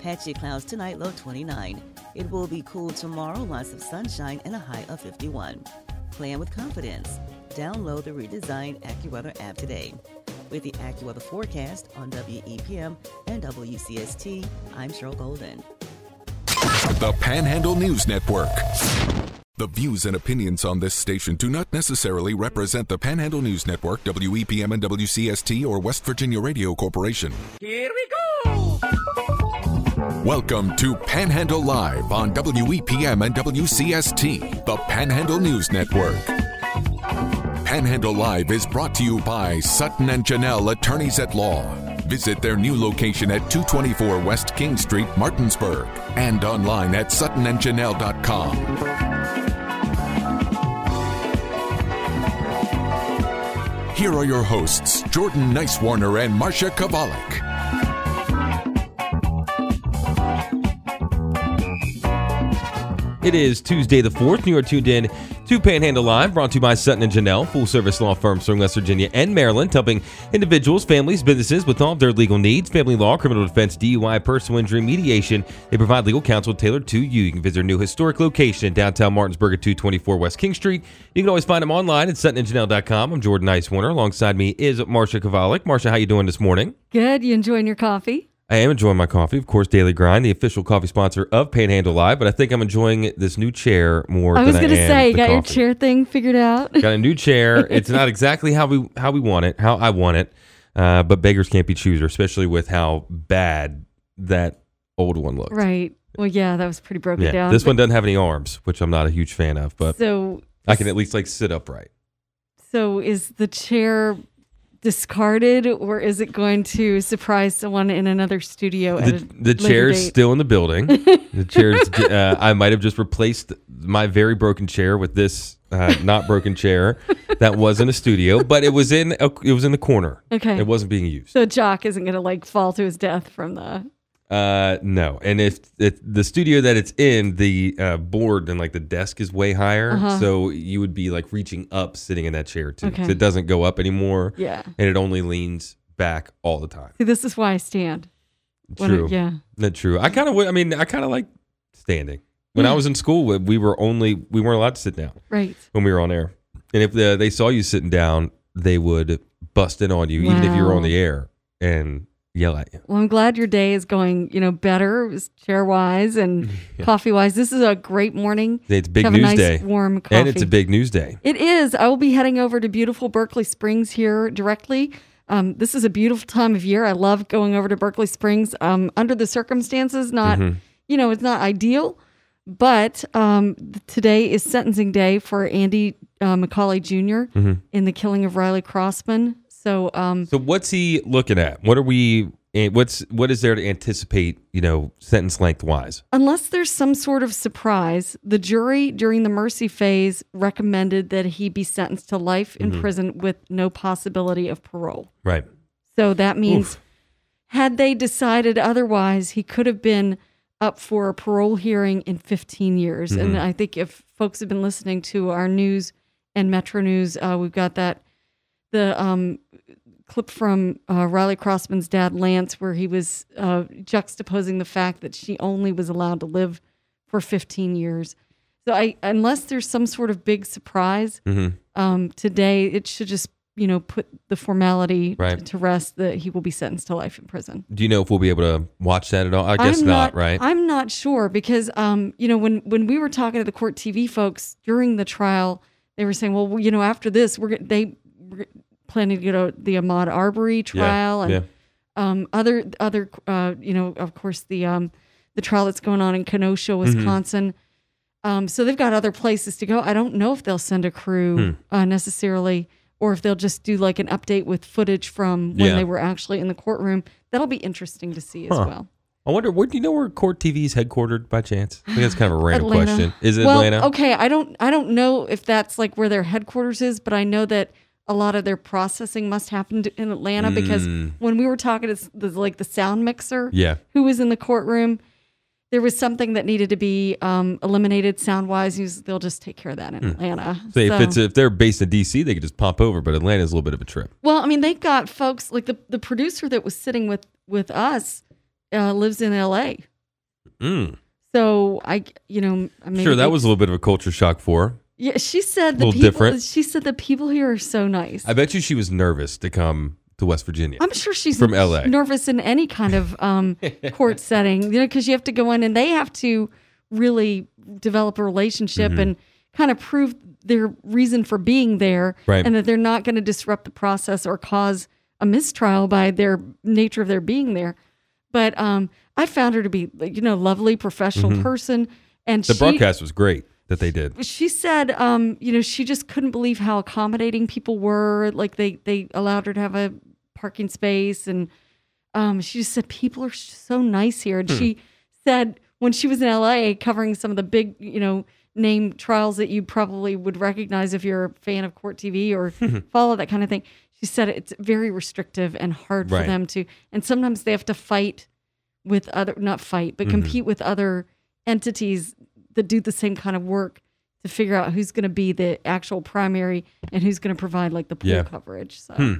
Patchy clouds tonight, low 29. It will be cool tomorrow, lots of sunshine, and a high of 51. Plan with confidence. Download the redesigned AccuWeather app today. With the AccuWeather forecast on WEPM and WCST, I'm Cheryl Golden. The Panhandle News Network. The views and opinions on this station do not necessarily represent the Panhandle News Network, WEPM and WCST, or West Virginia Radio Corporation. Here we go! Welcome to Panhandle Live on WEPM and WCST, the Panhandle News Network. Panhandle Live is brought to you by Sutton and Janelle Attorneys at Law. Visit their new location at 224 West King Street, Martinsburg, and online at suttonandjanelle.com. Here are your hosts, Jordan Nicewarner and Marsha Chwalik. It is Tuesday the 4th. You are tuned in to Panhandle Live, brought to you by Sutton and Janelle, full service law firm serving West Virginia and Maryland, helping individuals, families, businesses with all of their legal needs, family law, criminal defense, DUI, personal injury, mediation. They provide legal counsel tailored to you. You can visit their new historic location in downtown Martinsburg at 224 West King Street. You can always find them online at suttonandjanelle.com. I'm Jordan Nicewarner. Alongside me is Marsha Chwalik. Marsha, how you doing this morning? Good. You enjoying your coffee? I am enjoying my coffee, of course. Daily Grind, the official coffee sponsor of Panhandle Live, but I think I'm enjoying this new chair more. I was going to say, got your chair thing figured out. Got a new chair. It's not exactly how we how we want it, how I want it, uh, but beggars can't be choosers, especially with how bad that old one looked. right. Well, yeah, that was pretty broken Yeah, down. this one doesn't have any arms, which I'm not a huge fan of, but So, I can at least like sit upright. so is the chair discarded, or is it going to surprise someone in another studio? The, the chair's date? still in the building. the chair's. Uh, I might have just replaced my very broken chair with this uh, not broken chair that was in a studio, but it was in a, it was in the corner. Okay. It wasn't being used. So Jock isn't going to like fall to his death from the. Uh, no. And if, if the studio that it's in, the uh, board and like the desk is way higher, Uh-huh. so you would be like reaching up, sitting in that chair too. Okay. It doesn't go up anymore. Yeah. And it only leans back all the time. See, this is why I stand. When True. yeah. Not true. I kind of. I mean, I kind of like standing. When I was in school, we- we were only we weren't allowed to sit down Right. when we were on air. And if the, they saw you sitting down, they would bust in on you, even if you were on the air, and yell at you. Well, I'm glad your day is going, you know, better chair wise and coffee wise. This is a great morning. It's big Have news a nice day, warm coffee. and it's a big news day. It is. I will be heading over to beautiful Berkeley Springs here directly. Um, this is a beautiful time of year. I love going over to Berkeley Springs. Um, under the circumstances, not Mm-hmm. you know, it's not ideal, but um, today is sentencing day for Andy uh, McCauley junior Mm-hmm. in the killing of Riley Crossman. So um, So what's he looking at? What are we? eh, What's what is there to anticipate? You know, sentence length wise. Unless there's some sort of surprise, the jury during the mercy phase recommended that he be sentenced to life in Mm-hmm. prison with no possibility of parole. Right. So that means, Oof. had they decided otherwise, he could have been up for a parole hearing in 15 years. And Mm-hmm. I think if folks have been listening to our news and Metro News, uh, we've got that the um, clip from uh, Riley Crossman's dad, Lance, where he was uh, juxtaposing the fact that she only was allowed to live for 15 years. So I, unless there's some sort of big surprise Mm-hmm. um, today, it should just you know put the formality Right. to, rest that he will be sentenced to life in prison. Do you know if we'll be able to watch that at all? I guess I'm not, Right. I'm not sure because um, you know when when we were talking to the court TV folks during the trial, they were saying, well, you know, after this, we're they planning to go to the Ahmaud Arbery trial and yeah. um, other other uh, you know, of course the um, the trial that's going on in Kenosha, Mm-hmm. Wisconsin. Um, so they've got other places to go. I don't know if they'll send a crew Hmm. uh, necessarily, or if they'll just do like an update with footage from when Yeah. they were actually in the courtroom. That'll be interesting to see as well. I wonder. Where do you know where Court TV is headquartered by chance? I think that's kind of a random question. Is it well, Atlanta? Okay, I don't I don't know if that's like where their headquarters is, but I know that a lot of their processing must happen to- in Atlanta because Mm. when we were talking to the, like the sound mixer, Yeah. who was in the courtroom, there was something that needed to be um, eliminated sound wise. They'll just take care of that in Atlanta. Hmm. So if it's if they're based in DC, they could just pop over. But Atlanta's a little bit of a trip. Well, I mean, they've got folks like the the producer that was sitting with with us uh, lives in L.A. Mm. So I, you know, Sure, that was a little bit of a culture shock for her. Yeah, she said the people. different. She said the people here are so nice. I bet you she was nervous to come to West Virginia. I'm sure she's From LA. nervous in any kind of um, court setting, you know, because you have to go in and they have to really develop a relationship Mm-hmm. and kind of prove their reason for being there, Right. and that they're not going to disrupt the process or cause a mistrial by their nature of their being there. But um, I found her to be, you know, lovely, professional person, and Mm-hmm. the she, broadcast was great that they did. she said, um, you know, she just couldn't believe how accommodating people were. Like they they allowed her to have a parking space, and um, she just said people are so nice here. And she said when she was in LA covering some of the big, you know, name trials that you probably would recognize if you're a fan of court TV or follow that kind of thing. She said it's very restrictive and hard for them to, and sometimes they have to fight with other, not fight, but compete with other entities that do the same kind of work to figure out who's going to be the actual primary and who's going to provide like the pool Yeah. coverage. So Well,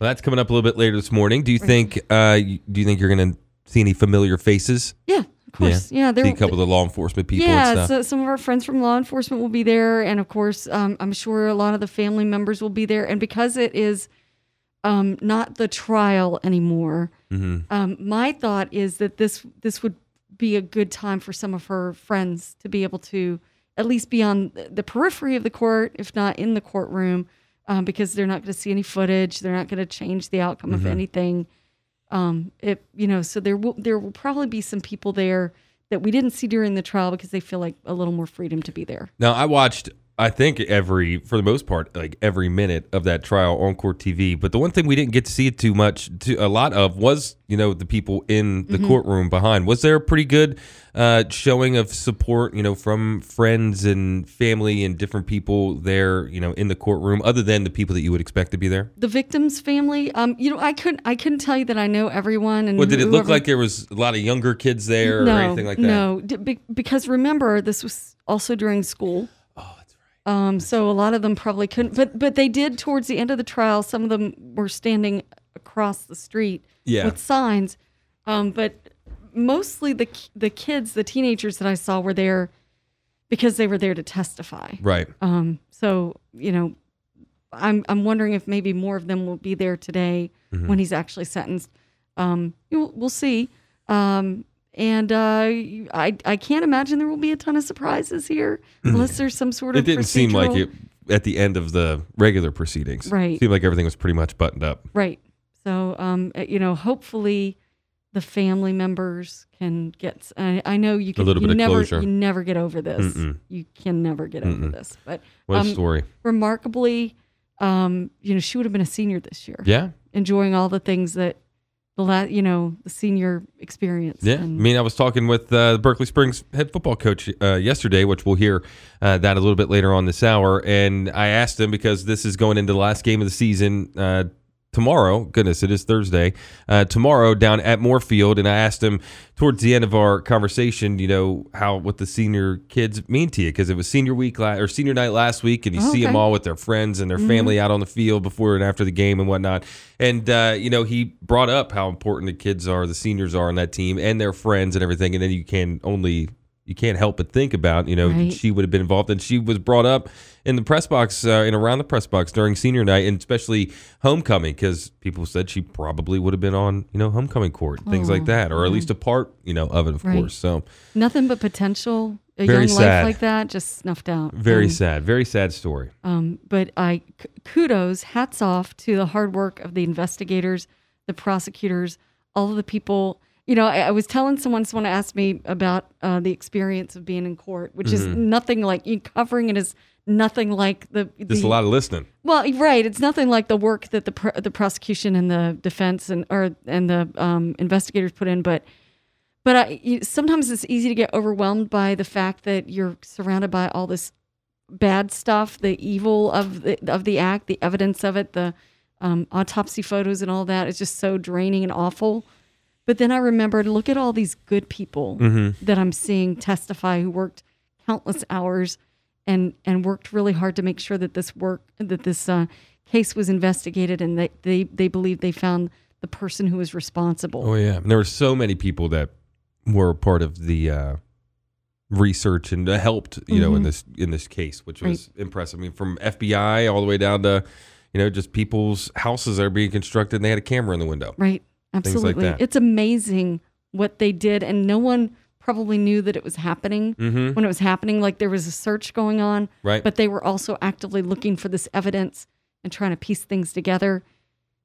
that's coming up a little bit later this morning. Do you think? Uh, do you think you're going to see any familiar faces? yeah, of course, yeah, see there a couple of the law enforcement people and yeah, stuff. so some of our friends from law enforcement will be there, and of course, um, I'm sure a lot of the family members will be there. And because it is um, not the trial anymore, Mhm. um, my thought is that this this would be a good time for some of her friends to be able to at least be on the periphery of the court, if not in the courtroom, um, because they're not going to see any footage. They're not going to change the outcome Mm-hmm. of anything. Um, it you know, so there will there will probably be some people there that we didn't see during the trial because they feel like a little more freedom to be there. Now I watched. I think every, for the most part, like every minute of that trial on court TV. But the one thing we didn't get to see it too much, to a lot of, was you know the people in Mm-hmm. the courtroom behind. Was there a pretty good uh, showing of support, you know, from friends and family and different people there, you know, in the courtroom, other than the people that you would expect to be there? The victim's family, um, you know, I couldn't I couldn't tell you that I know everyone. And Well, did it look whoever- like there was a lot of younger kids there no, or anything like that? No, because remember this was also during school. Um, so a lot of them probably couldn't, but but they did towards the end of the trial. Some of them were standing across the street Yeah. with signs, um, but mostly the the kids, the teenagers that I saw were there because they were there to testify. Right. Um, so you know, I'm I'm wondering if maybe more of them will be there today Mm-hmm. when he's actually sentenced. Um, we'll, we'll see. Um, and uh, I I can't imagine there will be a ton of surprises here unless there's some sort of. It didn't seem like it at the end of the regular proceedings. Right. It Seemed like everything was pretty much buttoned up. Right. So, um, uh, you know, hopefully the family members can get. I, I know you can. little you bit of never, closure. You never get over this. Mm-mm. You can never get over this. But What a um, story. remarkably, um, you know, she would have been a senior this year, Yeah. enjoying all the things that the la- you know, the senior experience. Yeah. I mean, I was talking with uh, the Berkeley Springs head football coach uh, yesterday, which we'll hear uh, that a little bit later on this hour. And I asked him because this is going into the last game of the season. Tomorrow, goodness, it is Thursday. Uh, tomorrow down at Moorfield, and I asked him towards the end of our conversation, you know, how what the senior kids mean to you because it was senior week la- or senior night last week, and you see them all with their friends and their family out on the field before and after the game and whatnot. And uh, you know, he brought up how important the kids are, the seniors are on that team, and their friends and everything. And then you can only you can't help but think about, you know, Right. she would have been involved, and she was brought up in the press box uh, and around the press box during senior night, and especially homecoming, because people said she probably would have been on, you know, homecoming court, things like Oh, that, or at least a part, you know, of it, of Right. course. So nothing but potential. A Very young sad. life like that just snuffed out. very Um, sad, very sad story. Um, but I k- kudos, hats off to the hard work of the investigators, the prosecutors, all of the people. You know, I, I was telling someone, someone asked me about uh, the experience of being in court, which is nothing like you covering it is nothing like the. Just the a lot of listening. well, right. It's nothing like the work that the pr- the prosecution and the defense and or and the um, investigators put in, but but I, you, sometimes it's easy to get overwhelmed by the fact that you're surrounded by all this bad stuff, the evil of the of the act, the evidence of it, the um, autopsy photos and all that. It's just so draining and awful. But then I remembered, look at all these good people that I'm seeing testify who worked countless hours and and worked really hard to make sure that this work that this uh, case was investigated and that they they believe they found the person who was responsible. Oh yeah, and there were so many people that were part of the uh, research and helped, you know, in Mhm. this in this case, which was impressive. I mean, from FBI all the way down to, you know, just people's houses that are being constructed, and they had a camera in the window. Right. Like Absolutely. that. It's amazing what they did. And no one probably knew that it was happening Mm-hmm. when it was happening. Like there was a search going on, Right. but they were also actively looking for this evidence and trying to piece things together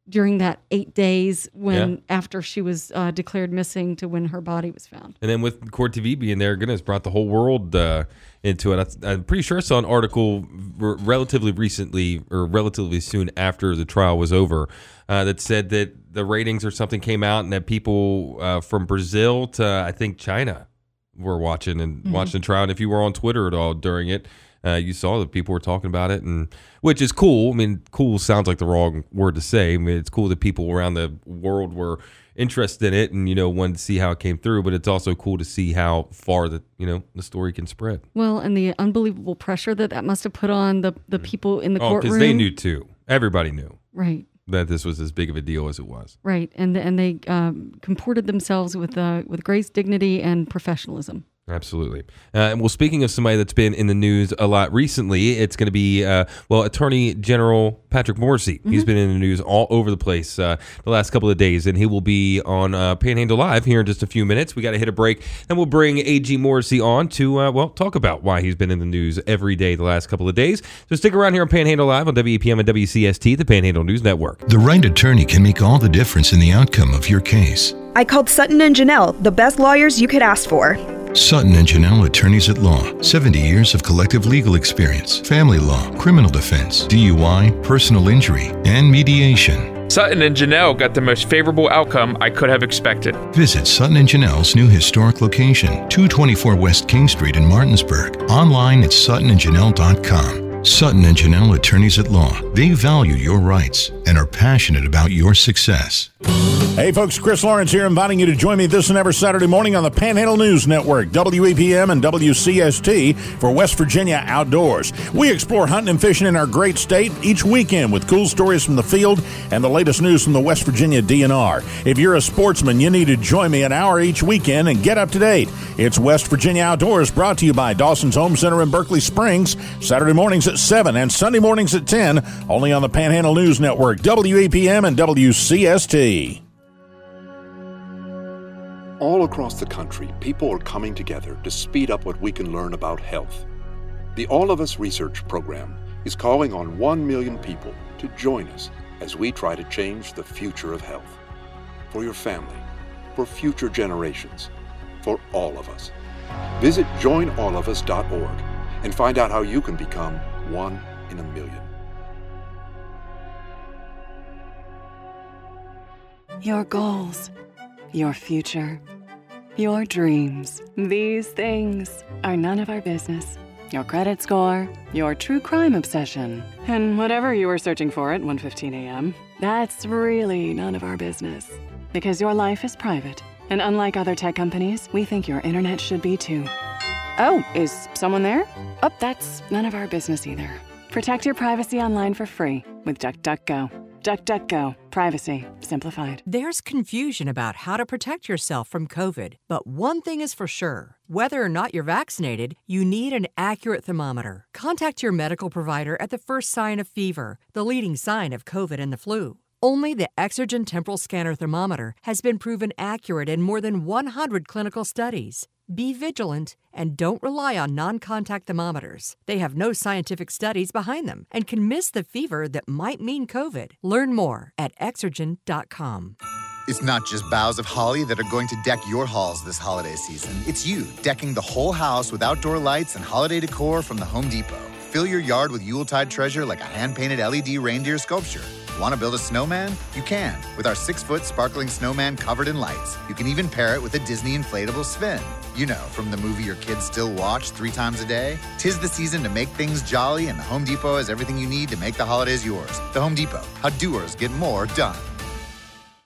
during that eight days when Yeah. after she was uh, declared missing to when her body was found. And then with Court TV being there, goodness, brought the whole world uh, into it. I, I'm pretty sure I saw an article r- relatively recently or relatively soon after the trial was over uh, that said that the ratings or something came out and that people uh, from Brazil to I think China were watching and watching the trial. And if you were on Twitter at all during it, uh, you saw that people were talking about it, and which is cool. I mean, cool sounds like the wrong word to say. I mean, it's cool that people around the world were interested in it and you know wanted to see how it came through. But it's also cool to see how far that you know the story can spread. Well, and the unbelievable pressure that that must have put on the, the people in the Oh, courtroom. because they knew too. Everybody knew Right. That this was as big of a deal as it was. Right, and and they um, comported themselves with uh, with grace, dignity, and professionalism. Absolutely. Uh, and well, speaking of somebody that's been in the news a lot recently, it's going to be, uh, well, Attorney General Patrick Morrisey. He's been in the news all over the place uh, the last couple of days, and he will be on uh, Panhandle Live here in just a few minutes. We got to hit a break, and we'll bring AG Morrisey on to, uh, well, talk about why he's been in the news every day the last couple of days. So stick around here on Panhandle Live on WEPM and WCST, the Panhandle News Network. The right attorney can make all the difference in the outcome of your case. I called Sutton and Janelle, the best lawyers you could ask for. Sutton and Janelle Attorneys at Law. 70 years of collective legal experience, family law, criminal defense, DUI, personal injury, and mediation. Sutton and Janelle got the most favorable outcome I could have expected. Visit Sutton and Janelle's new historic location, 224 West King Street in Martinsburg. Online at suttonandjanelle.com. Sutton and Janelle Attorneys at Law. They value your rights and are passionate about your success. Hey, folks, Chris Lawrence here, inviting you to join me this and every Saturday morning on the Panhandle News Network, WEPM and WCST for West Virginia Outdoors. We explore hunting and fishing in our great state each weekend with cool stories from the field and the latest news from the West Virginia DNR. If you're a sportsman, you need to join me an hour each weekend and get up to date. It's West Virginia Outdoors brought to you by Dawson's Home Center in Berkeley Springs, Saturday mornings at 7 and Sunday mornings at 10, only on the Panhandle News Network, WEPM and WCST. All across the country, people are coming together to speed up what we can learn about health. The All of Us Research Program is calling on 1 million people to join us as we try to change the future of health. For your family, for future generations, for all of us. Visit joinallofus.org and find out how you can become one in a million. Your goals, your future, your dreams. These things are none of our business. Your credit score, your true crime obsession, and whatever you were searching for at 1:15 a.m. That's really none of our business. Because your life is private, and unlike other tech companies, we think your internet should be too. Oh, is someone there? Oh, that's none of our business either. Protect your privacy online for free with DuckDuckGo. DuckDuckGo. Privacy simplified. There's confusion about how to protect yourself from COVID, but one thing is for sure. Whether or not you're vaccinated, you need an accurate thermometer. Contact your medical provider at the first sign of fever, the leading sign of COVID and the flu. Only the Exergen Temporal Scanner Thermometer has been proven accurate in more than 100 clinical studies. Be vigilant and don't rely on non contact thermometers. They have no scientific studies behind them and can miss the fever that might mean COVID. Learn more at exergen.com. It's not just boughs of holly that are going to deck your halls this holiday season. It's you decking the whole house with outdoor lights and holiday decor from the Home Depot. Fill your yard with Yuletide treasure like a hand painted LED reindeer sculpture. Want to build a snowman? You can with our six foot sparkling snowman covered in lights. You can even pair it with a Disney inflatable spin. You know, from the movie your kids still watch three times a day. Tis the season to make things jolly, and the Home Depot has everything you need to make the holidays yours. The Home Depot, how doers get more done.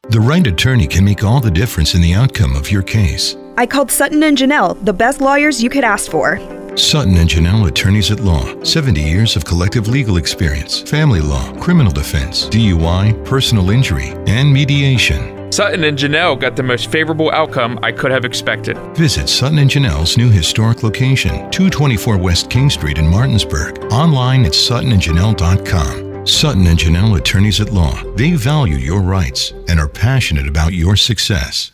The right attorney can make all the difference in the outcome of your case. I called Sutton and Janelle, the best lawyers you could ask for. Sutton and Janelle Attorneys at Law. 70 years of collective legal experience, family law, criminal defense, DUI, personal injury, and mediation. Sutton and Janelle got the most favorable outcome I could have expected. Visit Sutton and Janelle's new historic location, 224 West King Street in Martinsburg. Online at suttonandjanelle.com. Sutton and Janelle Attorneys at Law. They value your rights and are passionate about your success.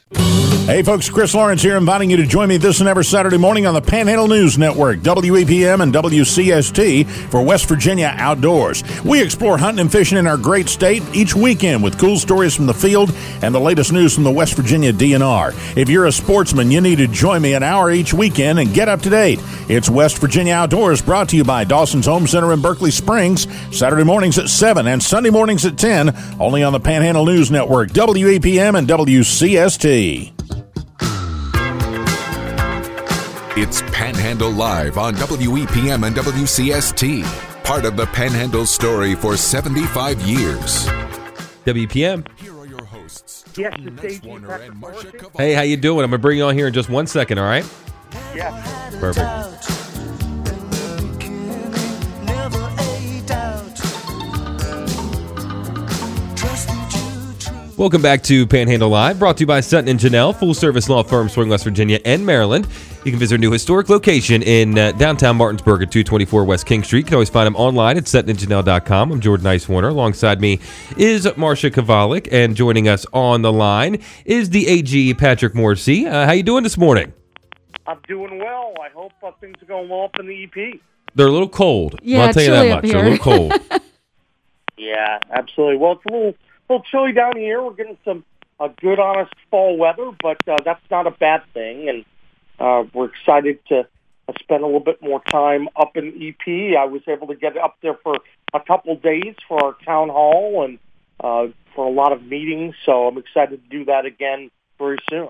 Hey, folks, Chris Lawrence here, inviting you to join me this and every Saturday morning on the Panhandle News Network, WEPM and WCST for West Virginia Outdoors. We explore hunting and fishing in our great state each weekend with cool stories from the field and the latest news from the West Virginia DNR. If you're a sportsman, you need to join me an hour each weekend and get up to date. It's West Virginia Outdoors brought to you by Dawson's Home Center in Berkeley Springs, Saturday mornings at 7 and Sunday mornings at 10, only on the Panhandle News Network, WEPM and WCST. It's Panhandle Live on WEPM and WCST, part of the Panhandle story for 75 years. WPM. Yes, it's AG Patrick Morrisey. Hey, how you doing? I'm gonna bring you on here in just one second. All right. Yes. Perfect. Welcome back to Panhandle Live, brought to you by Sutton and Janelle, full service law firm serving West Virginia and Maryland. You can visit our new historic location in uh, downtown Martinsburg at 224 West King Street. You can always find them online at suttonandjanelle.com. I'm Jordan Nicewarner. Alongside me is Marsha Chwalik, and joining us on the line is the AG Patrick Morrisey. Uh, how you doing this morning? I'm doing well. I hope uh, things are going well up in the EP. They're a little cold. Yeah, I'll tell you chilly that up much. They're a little cold. Yeah, absolutely. Well, it's a little, little chilly down here. We're getting some uh, good, honest fall weather, but uh, that's not a bad thing. And uh, we're excited to uh, spend a little bit more time up in EP. I was able to get up there for a couple days for our town hall and uh, for a lot of meetings. So I'm excited to do that again very soon.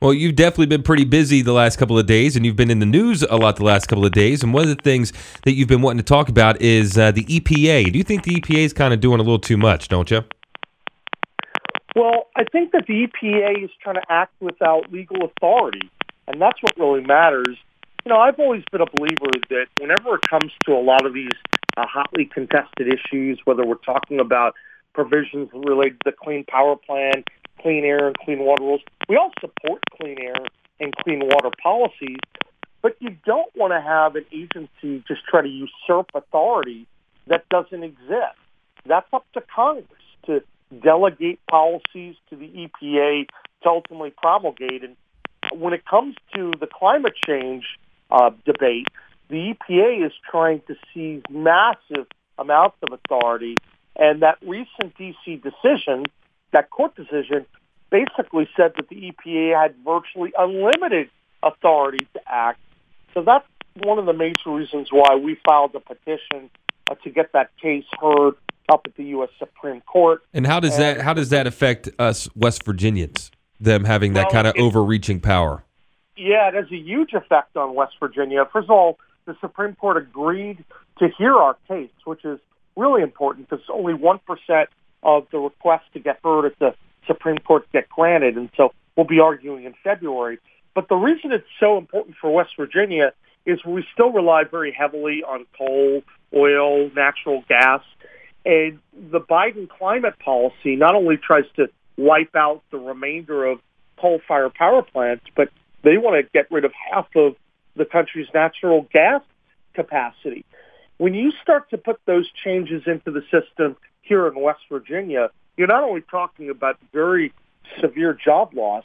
Well, you've definitely been pretty busy the last couple of days, and you've been in the news a lot the last couple of days. And one of the things that you've been wanting to talk about is uh, the EPA. Do you think the EPA is kind of doing a little too much, don't you? Well, I think that the EPA is trying to act without legal authority, and that's what really matters. You know, I've always been a believer that whenever it comes to a lot of these uh, hotly contested issues, whether we're talking about provisions related to the Clean Power Plan, clean air and clean water rules, we all support clean air and clean water policies, but you don't want to have an agency just try to usurp authority that doesn't exist. That's up to Congress to delegate policies to the EPA to ultimately promulgate. And when it comes to the climate change uh, debate, the EPA is trying to seize massive amounts of authority. And that recent DC decision, that court decision, basically said that the EPA had virtually unlimited authority to act. So that's one of the major reasons why we filed a petition uh, to get that case heard up at the U.S. Supreme Court. And how does that how does that affect us West Virginians? Them having that Well, kind of overreaching power. Yeah, it has a huge effect on West Virginia. First of all, the Supreme Court agreed to hear our case, which is really important because only 1% of the requests to get heard at the Supreme Court get granted. And so we'll be arguing in February. But the reason it's so important for West Virginia is we still rely very heavily on coal, oil, natural gas. And the Biden climate policy not only tries to wipe out the remainder of coal-fired power plants, but they want to get rid of half of the country's natural gas capacity. When you start to put those changes into the system here in West Virginia, you're not only talking about very severe job loss,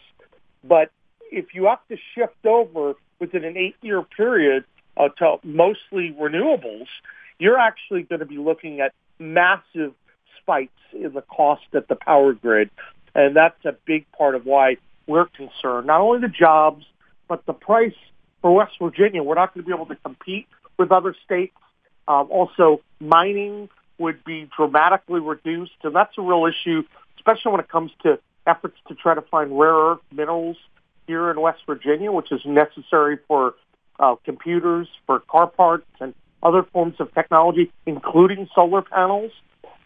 but if you have to shift over within an eight-year period uh, to mostly renewables, you're actually going to be looking at massive spikes in the cost at the power grid. And that's a big part of why we're concerned. Not only the jobs, but the price for West Virginia. We're not going to be able to compete with other states. Um, also, mining would be dramatically reduced, and that's a real issue, especially when it comes to efforts to try to find rare earth minerals here in West Virginia, which is necessary for uh, computers, for car parts, and other forms of technology, including solar panels.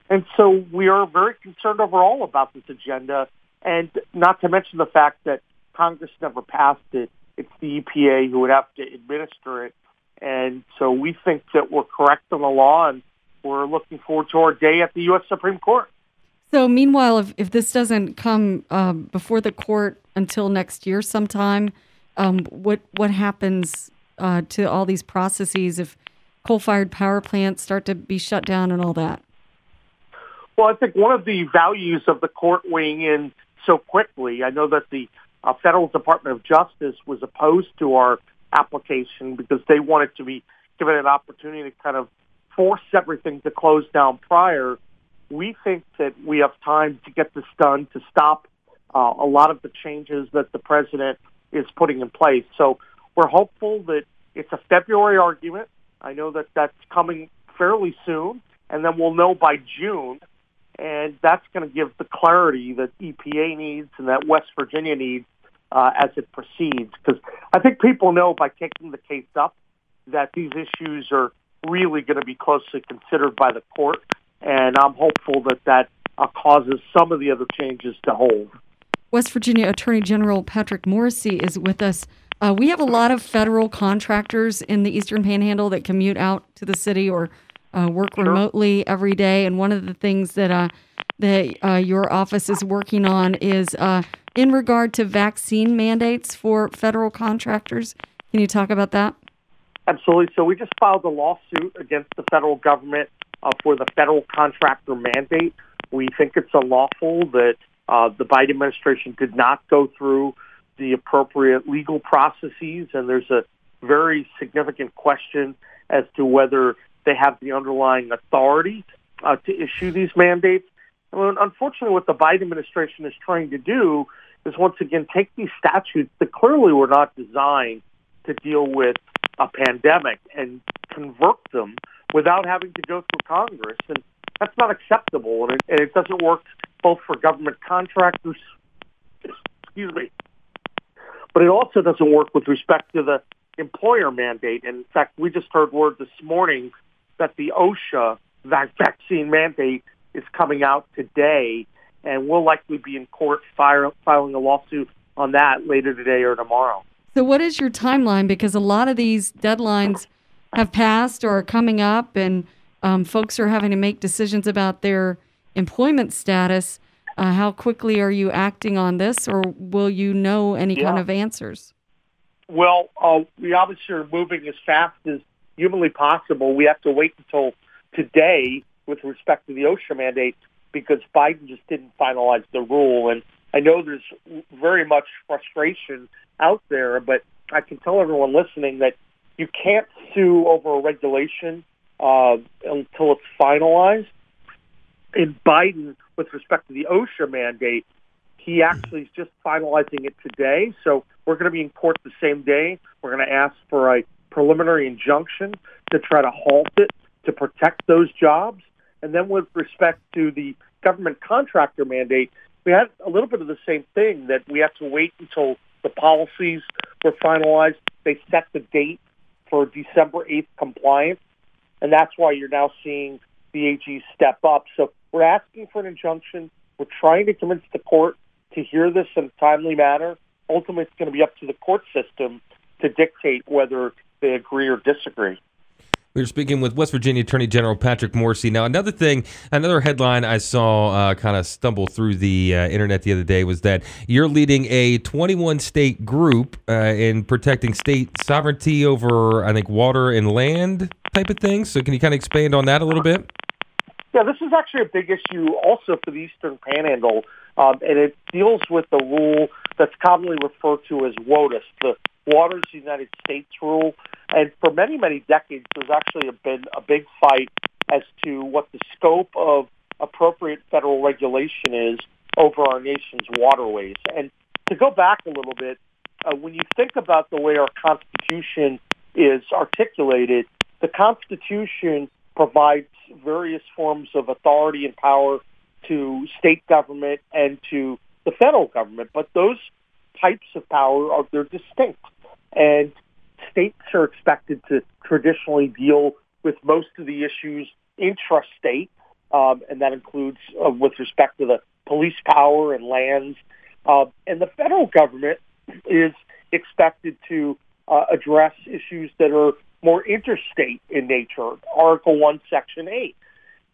And so we are very concerned overall about this agenda, and not to mention the fact that Congress never passed it. It's the EPA who would have to administer it. And so we think that we're correct on the law, and we're looking forward to our day at the U.S. Supreme Court. So, meanwhile, if, if this doesn't come um, before the court until next year sometime, um, what what happens uh, to all these processes if coal-fired power plants start to be shut down and all that? Well, I think one of the values of the court weighing in so quickly, I know that the uh, Federal Department of Justice was opposed to our application because they wanted to be given an opportunity to kind of force everything to close down prior. We think that we have time to get this done to stop uh, a lot of the changes that the president is putting in place. So we're hopeful that it's a February argument. I know that that's coming fairly soon, and then we'll know by June and that's going to give the clarity that EPA needs and that West Virginia needs uh, as it proceeds. Because I think people know by taking the case up that these issues are really going to be closely considered by the court, and I'm hopeful that that uh, causes some of the other changes to hold. West Virginia Attorney General Patrick Morrisey is with us. Uh, we have a lot of federal contractors in the Eastern Panhandle that commute out to the city or uh, work sure. remotely every day. And one of the things that uh, that uh, your office is working on is uh, in regard to vaccine mandates for federal contractors. Can you talk about that? Absolutely. So we just filed a lawsuit against the federal government uh, for the federal contractor mandate. We think it's unlawful that uh, the Biden administration did not go through the appropriate legal processes, and there's a very significant question as to whether they have the underlying authority uh, to issue these mandates. And unfortunately, what the Biden administration is trying to do is once again take these statutes that clearly were not designed to deal with a pandemic and convert them without having to go through Congress. And that's not acceptable, and it, and it doesn't work both for government contractors, excuse me, but it also doesn't work with respect to the employer mandate. And in fact, we just heard word this morning that the OSHA vaccine mandate is coming out today, and we'll likely be in court fire, filing a lawsuit on that later today or tomorrow. So, what is your timeline? Because a lot of these deadlines have passed or are coming up, and um, folks are having to make decisions about their employment status. Uh, how quickly are you acting on this, or will you know any yeah. kind of answers? Well, uh, we obviously are moving as fast as humanly possible. We have to wait until today with respect to the OSHA mandate because Biden just didn't finalize the rule. And I know there's very much frustration out there, but I can tell everyone listening that you can't sue over a regulation uh, until it's finalized. And Biden, with respect to the OSHA mandate, he actually is just finalizing it today. So we're going to be in court the same day. We're going to ask for a preliminary injunction to try to halt it, to protect those jobs. And then with respect to the government contractor mandate, we had a little bit of the same thing that we have to wait until the policies were finalized. They set the date for December 8th compliance. And that's why you're now seeing the AG step up. So we're asking for an injunction. We're trying to convince the court to hear this in a timely manner. Ultimately, it's going to be up to the court system to dictate whether they agree or disagree. We were speaking with West Virginia Attorney General Patrick Morrisey. Now, another thing, another headline I saw uh, kind of stumble through the uh, internet the other day was that you're leading a 21 state group uh, in protecting state sovereignty over, I think, water and land type of things. So, can you kind of expand on that a little bit? Yeah, this is actually a big issue also for the Eastern Panhandle, um, and it deals with the rule that's commonly referred to as WOTUS, the Waters United States rule. And for many, many decades, there's actually been a big fight as to what the scope of appropriate federal regulation is over our nation's waterways. And to go back a little bit, uh, when you think about the way our Constitution is articulated, the Constitution provides various forms of authority and power to state government and to the federal government, but those types of power are they're distinct. And states are expected to traditionally deal with most of the issues intrastate, um, and that includes uh, with respect to the police power and lands. Uh, and the federal government is expected to uh, address issues that are more interstate in nature, Article 1, Section 8.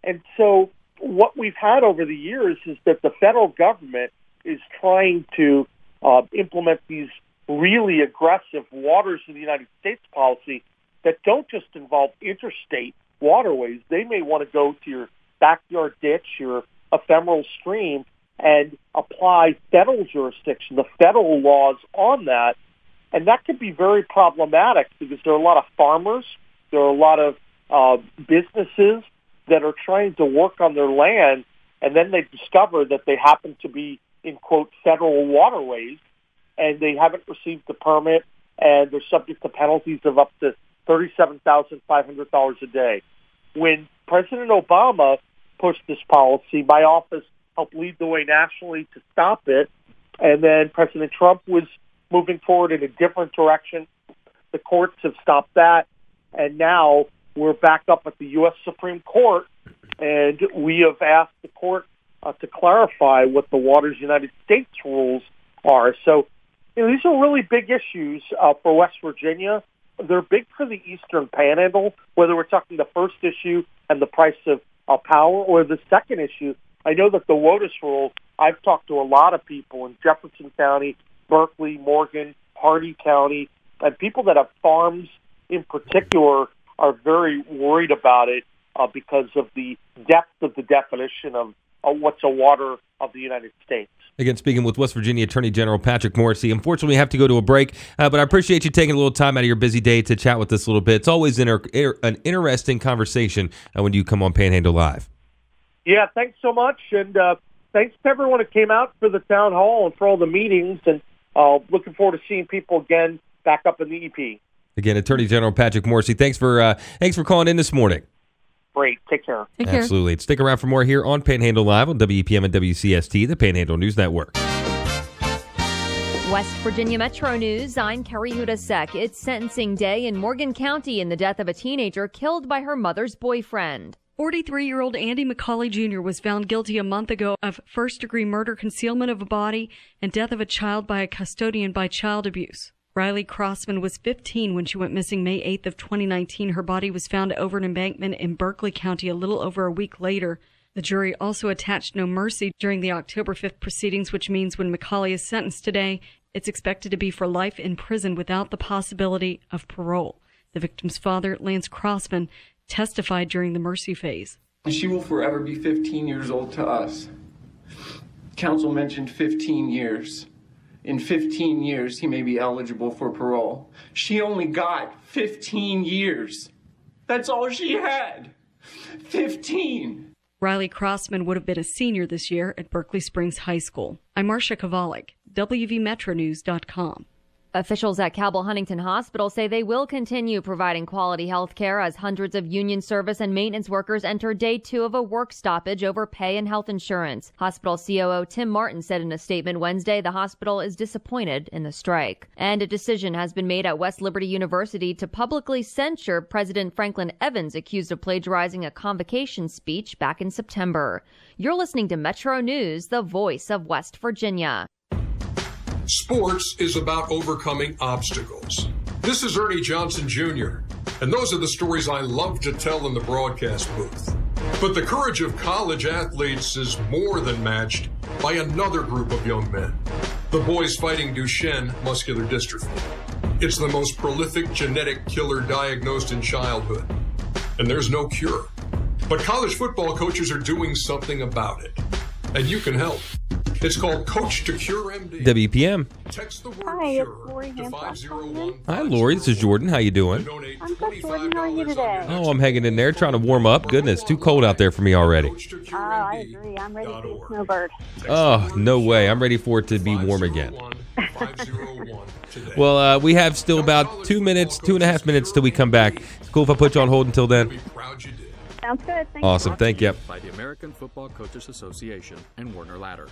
And so what we've had over the years is that the federal government is trying to uh, implement these really aggressive waters of the United States policy that don't just involve interstate waterways. They may want to go to your backyard ditch, your ephemeral stream, and apply federal jurisdiction, the federal laws on that. And that could be very problematic because there are a lot of farmers, there are a lot of uh, businesses that are trying to work on their land, and then they discover that they happen to be in quote federal waterways, and they haven't received the permit, and they're subject to penalties of up to thirty-seven thousand five hundred dollars a day. When President Obama pushed this policy, my office helped lead the way nationally to stop it, and then President Trump was moving forward in a different direction. The courts have stopped that, and now we're back up at the U.S. Supreme Court, and we have asked the court uh, to clarify what the Waters United States rules are. So you know, these are really big issues uh, for West Virginia. They're big for the Eastern Panhandle, whether we're talking the first issue and the price of uh, power or the second issue. I know that the WOTUS rule, I've talked to a lot of people in Jefferson County, Berkeley, Morgan, Hardy County, and people that have farms in particular are very worried about it uh, because of the depth of the definition of uh, what's a water of the United States. Again, speaking with West Virginia Attorney General Patrick Morrisey. Unfortunately, we have to go to a break, uh, but I appreciate you taking a little time out of your busy day to chat with us a little bit. It's always inter- an interesting conversation uh, when you come on Panhandle Live. Yeah, thanks so much, and uh, thanks to everyone that came out for the town hall and for all the meetings, and uh, looking forward to seeing people again back up in the EP. Again, Attorney General Patrick Morrisey, thanks for uh, thanks for calling in this morning. Great. Take care. Take Absolutely. Stick around for more here on Panhandle Live on WEPM and WCST, the Panhandle News Network. West Virginia Metro News, I'm Carrie Hudasek. It's sentencing day in Morgan County in the death of a teenager killed by her mother's boyfriend. 43 year old Andy McCauley Jr. was found guilty a month ago of first degree murder, concealment of a body, and death of a child by a custodian by child abuse. Riley Crossman was 15 when she went missing May 8th of 2019. Her body was found over an embankment in Berkeley County a little over a week later. The jury also attached no mercy during the October 5th proceedings, which means when McCauley is sentenced today, it's expected to be for life in prison without the possibility of parole. The victim's father, Lance Crossman, testified during the mercy phase. She will forever be 15 years old to us. Counsel mentioned 15 years in 15 years he may be eligible for parole. She only got 15 years. That's all she had. 15. Riley Crossman would have been a senior this year at Berkeley Springs High School. I'm Marsha Chwalik, WVMetroNews.com. Officials at Cabell Huntington Hospital say they will continue providing quality health care as hundreds of union service and maintenance workers enter day two of a work stoppage over pay and health insurance. Hospital COO Tim Martin said in a statement Wednesday the hospital is disappointed in the strike. And a decision has been made at West Liberty University to publicly censure President Franklin Evans accused of plagiarizing a convocation speech back in September. You're listening to Metro News, the voice of West Virginia. Sports is about overcoming obstacles. This is Ernie Johnson Jr., and those are the stories I love to tell in the broadcast booth. But the courage of college athletes is more than matched by another group of young men the boys fighting Duchenne muscular dystrophy. It's the most prolific genetic killer diagnosed in childhood, and there's no cure. But college football coaches are doing something about it, and you can help. It's called Coach to Cure MD. WPM. Hi, it's Lori Hansroth. Hi, Lori. This is Jordan. How you doing? I'm good, Jordan. How are you today? Oh, I'm hanging in there, trying to warm up. Goodness, too cold out there for me already. Oh, I agree. I'm ready for be a snowbird. Oh, no way. I'm ready for it to be warm again. Well, uh, we have still about two minutes, two and a half minutes till we come back. It's cool if I put you on hold until then. Sounds good. Thank Awesome. Thank you. By the American Football Coaches Association and Warner Ladder.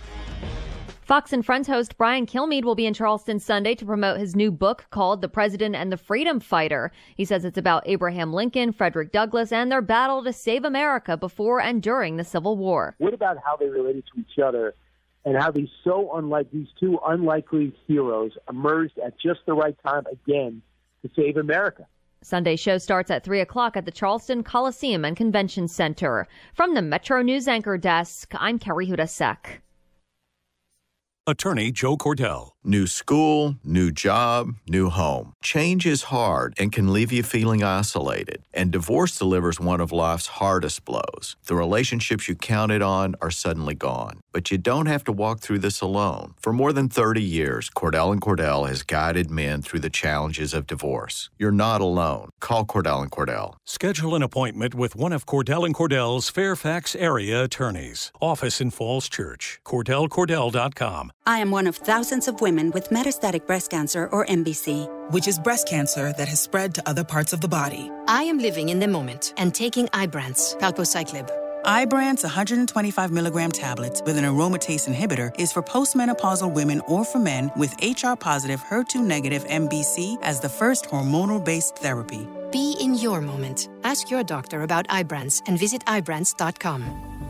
Fox and Friends host Brian Kilmeade will be in Charleston Sunday to promote his new book called The President and the Freedom Fighter. He says it's about Abraham Lincoln, Frederick Douglass, and their battle to save America before and during the Civil War. What about how they related to each other and how these so unlike these two unlikely heroes emerged at just the right time again to save America? Sunday show starts at 3 o'clock at the Charleston Coliseum and Convention Center. From the Metro News Anchor Desk, I'm Carrie Hudasek. Attorney Joe Cordell. New school, new job, new home. Change is hard and can leave you feeling isolated. And divorce delivers one of life's hardest blows. The relationships you counted on are suddenly gone. But you don't have to walk through this alone. For more than 30 years, Cordell and Cordell has guided men through the challenges of divorce. You're not alone. Call Cordell and Cordell. Schedule an appointment with one of Cordell and Cordell's Fairfax area attorneys. Office in Falls Church. CordellCordell.com. I am one of thousands of women with metastatic breast cancer or MBC, which is breast cancer that has spread to other parts of the body. I am living in the moment and taking Ibrance, palbociclib. Ibrance 125 milligram tablets with an aromatase inhibitor is for postmenopausal women or for men with HR positive, HER2 negative MBC as the first hormonal based therapy. Be in your moment. Ask your doctor about Ibrance and visit Ibrance.com.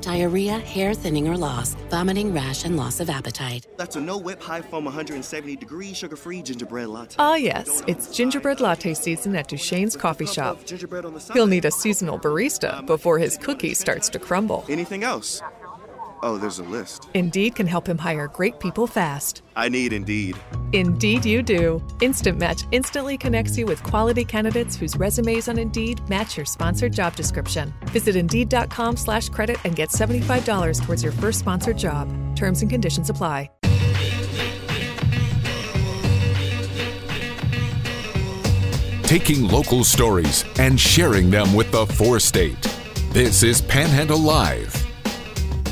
diarrhea, hair thinning or loss, vomiting, rash, and loss of appetite. That's a no whip, high foam, 170 degree, sugar free gingerbread latte. Ah, yes, it's gingerbread latte season at Duchesne's Coffee Shop. He'll need a seasonal barista before his cookie starts to crumble. Anything else? Oh, there's a list. Indeed can help him hire great people fast. I need Indeed. Indeed, you do. Instant Match instantly connects you with quality candidates whose resumes on Indeed match your sponsored job description. Visit Indeed.com/slash credit and get seventy-five dollars towards your first sponsored job. Terms and conditions apply. Taking local stories and sharing them with the four state. This is Panhandle Live.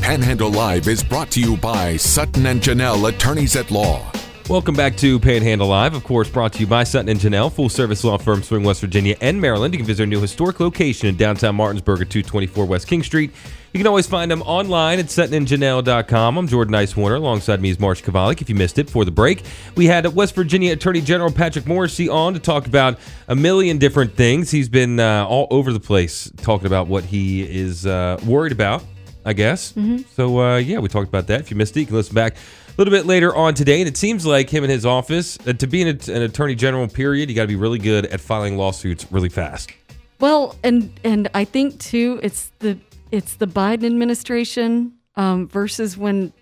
Panhandle Live is brought to you by Sutton and Janelle Attorneys at Law. Welcome back to Panhandle Live, of course, brought to you by Sutton and Janelle, full service law firm serving West Virginia and Maryland. You can visit our new historic location in downtown Martinsburg at 224 West King Street. You can always find them online at suttonandjanelle.com. I'm Jordan Nicewarner. Alongside me is Marsha Chwalik. If you missed it for the break, we had West Virginia Attorney General Patrick Morrisey on to talk about a million different things. He's been uh, all over the place talking about what he is uh, worried about I guess. Mm-hmm. So, uh, yeah, we talked about that. If you missed it, you can listen back a little bit later on today. And it seems like him and his office, uh, to be an, an attorney general, period, you got to be really good at filing lawsuits really fast. Well, and and I think too, it's the it's the Biden administration um, versus when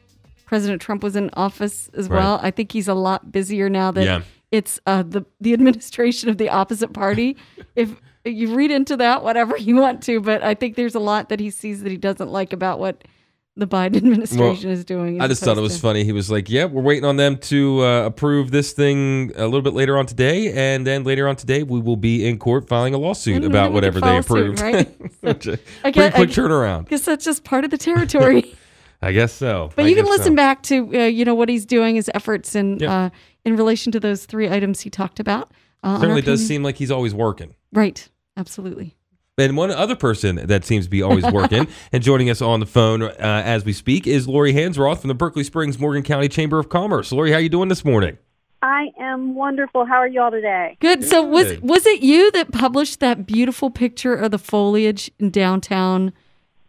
President Trump was in office as Right. well. I think he's a lot busier now that Yeah. it's uh, the the administration of the opposite party. if you read into that whatever you want to, but I think there's a lot that he sees that he doesn't like about what the Biden administration is doing. I just thought it was to- funny. He was like, "Yeah, we're waiting on them to uh, approve this thing a little bit later on today, and then later on today, we will be in court filing a lawsuit And about whatever they a suit, right? Uh, I Pretty guess- quick I- turnaround. Guess that's just part of the territory. I guess so. But I you can listen so. back to uh, you know what he's doing, his efforts in Yeah. uh, in relation to those three items he talked about. Uh, Certainly does seem like he's always working. right. Absolutely. And one other person that seems to be always working and joining us on the phone uh, as we speak is Lori Hansroth from the Berkeley Springs Morgan County Chamber of Commerce. Lori, how are you doing this morning? I am wonderful. How are you all today? Good. So was was it you that published that beautiful picture of the foliage in downtown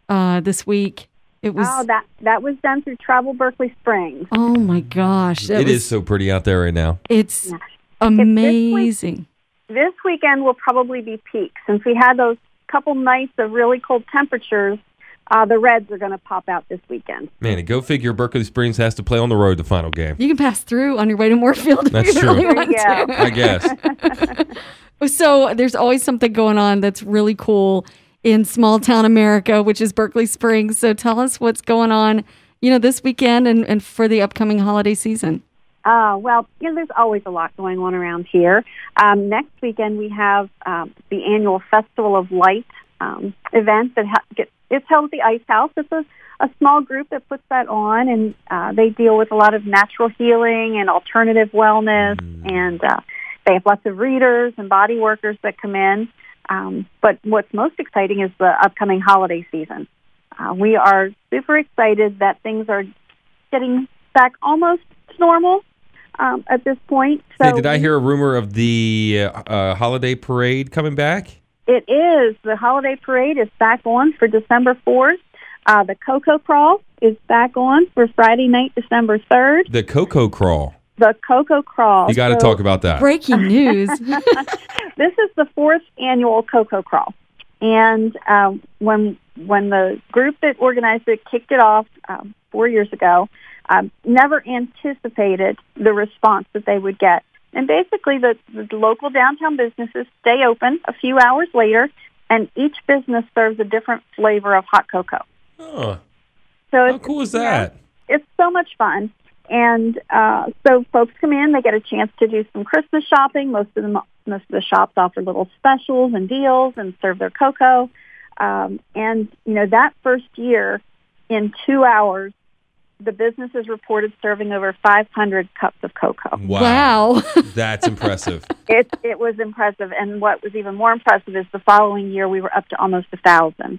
uh, this week? It was. oh, that that was done through Travel Berkeley Springs. Oh my gosh! that It was- is so pretty out there right now. It's week- amazing. This weekend will probably be peak since we had those couple nights of really cold temperatures. Uh, the Reds are going to pop out this weekend. Man, and go figure Berkeley Springs has to play on the road the final game. You can pass through on your way to Moorfield That's true. really There want you go. to. I guess. So there's always something going on that's really cool in small town America, which is Berkeley Springs. So tell us what's going on, you know, this weekend and, and for the upcoming holiday season. Uh, well, you know, there's always a lot going on around here. Um, next weekend we have um, the annual Festival of Light um, event that ha- gets it's held at the Ice House. It's a, a small group that puts that on, and uh, they deal with a lot of natural healing and alternative wellness. And uh, they have lots of readers and body workers that come in. Um, but what's most exciting is the upcoming holiday season. Uh, we are super excited that things are getting back almost to normal um, at this point. So Hey, did I hear a rumor of the uh, uh, holiday parade coming back? It is. The holiday parade is back on for December 4th. Uh, the Cocoa Crawl is back on for Friday night, December 3rd. The Cocoa Crawl. The Cocoa Crawl. You got to So- talk about that. Breaking news. this is the fourth annual Cocoa Crawl, and um, when when the group that organized it kicked it off um, four years ago, um, never anticipated the response that they would get. And basically, the, the local downtown businesses stay open a few hours later, and each business serves a different flavor of hot cocoa. Oh, So how cool is that? it's so much fun. And uh, so folks come in, they get a chance to do some Christmas shopping. Most of them, most of the shops offer little specials and deals and serve their cocoa. Um, and you know that first year, in two hours, the businesses reported serving over 500 cups of cocoa. Wow. That's impressive. It it was impressive, and what was even more impressive is the following year we were up to almost a thousand.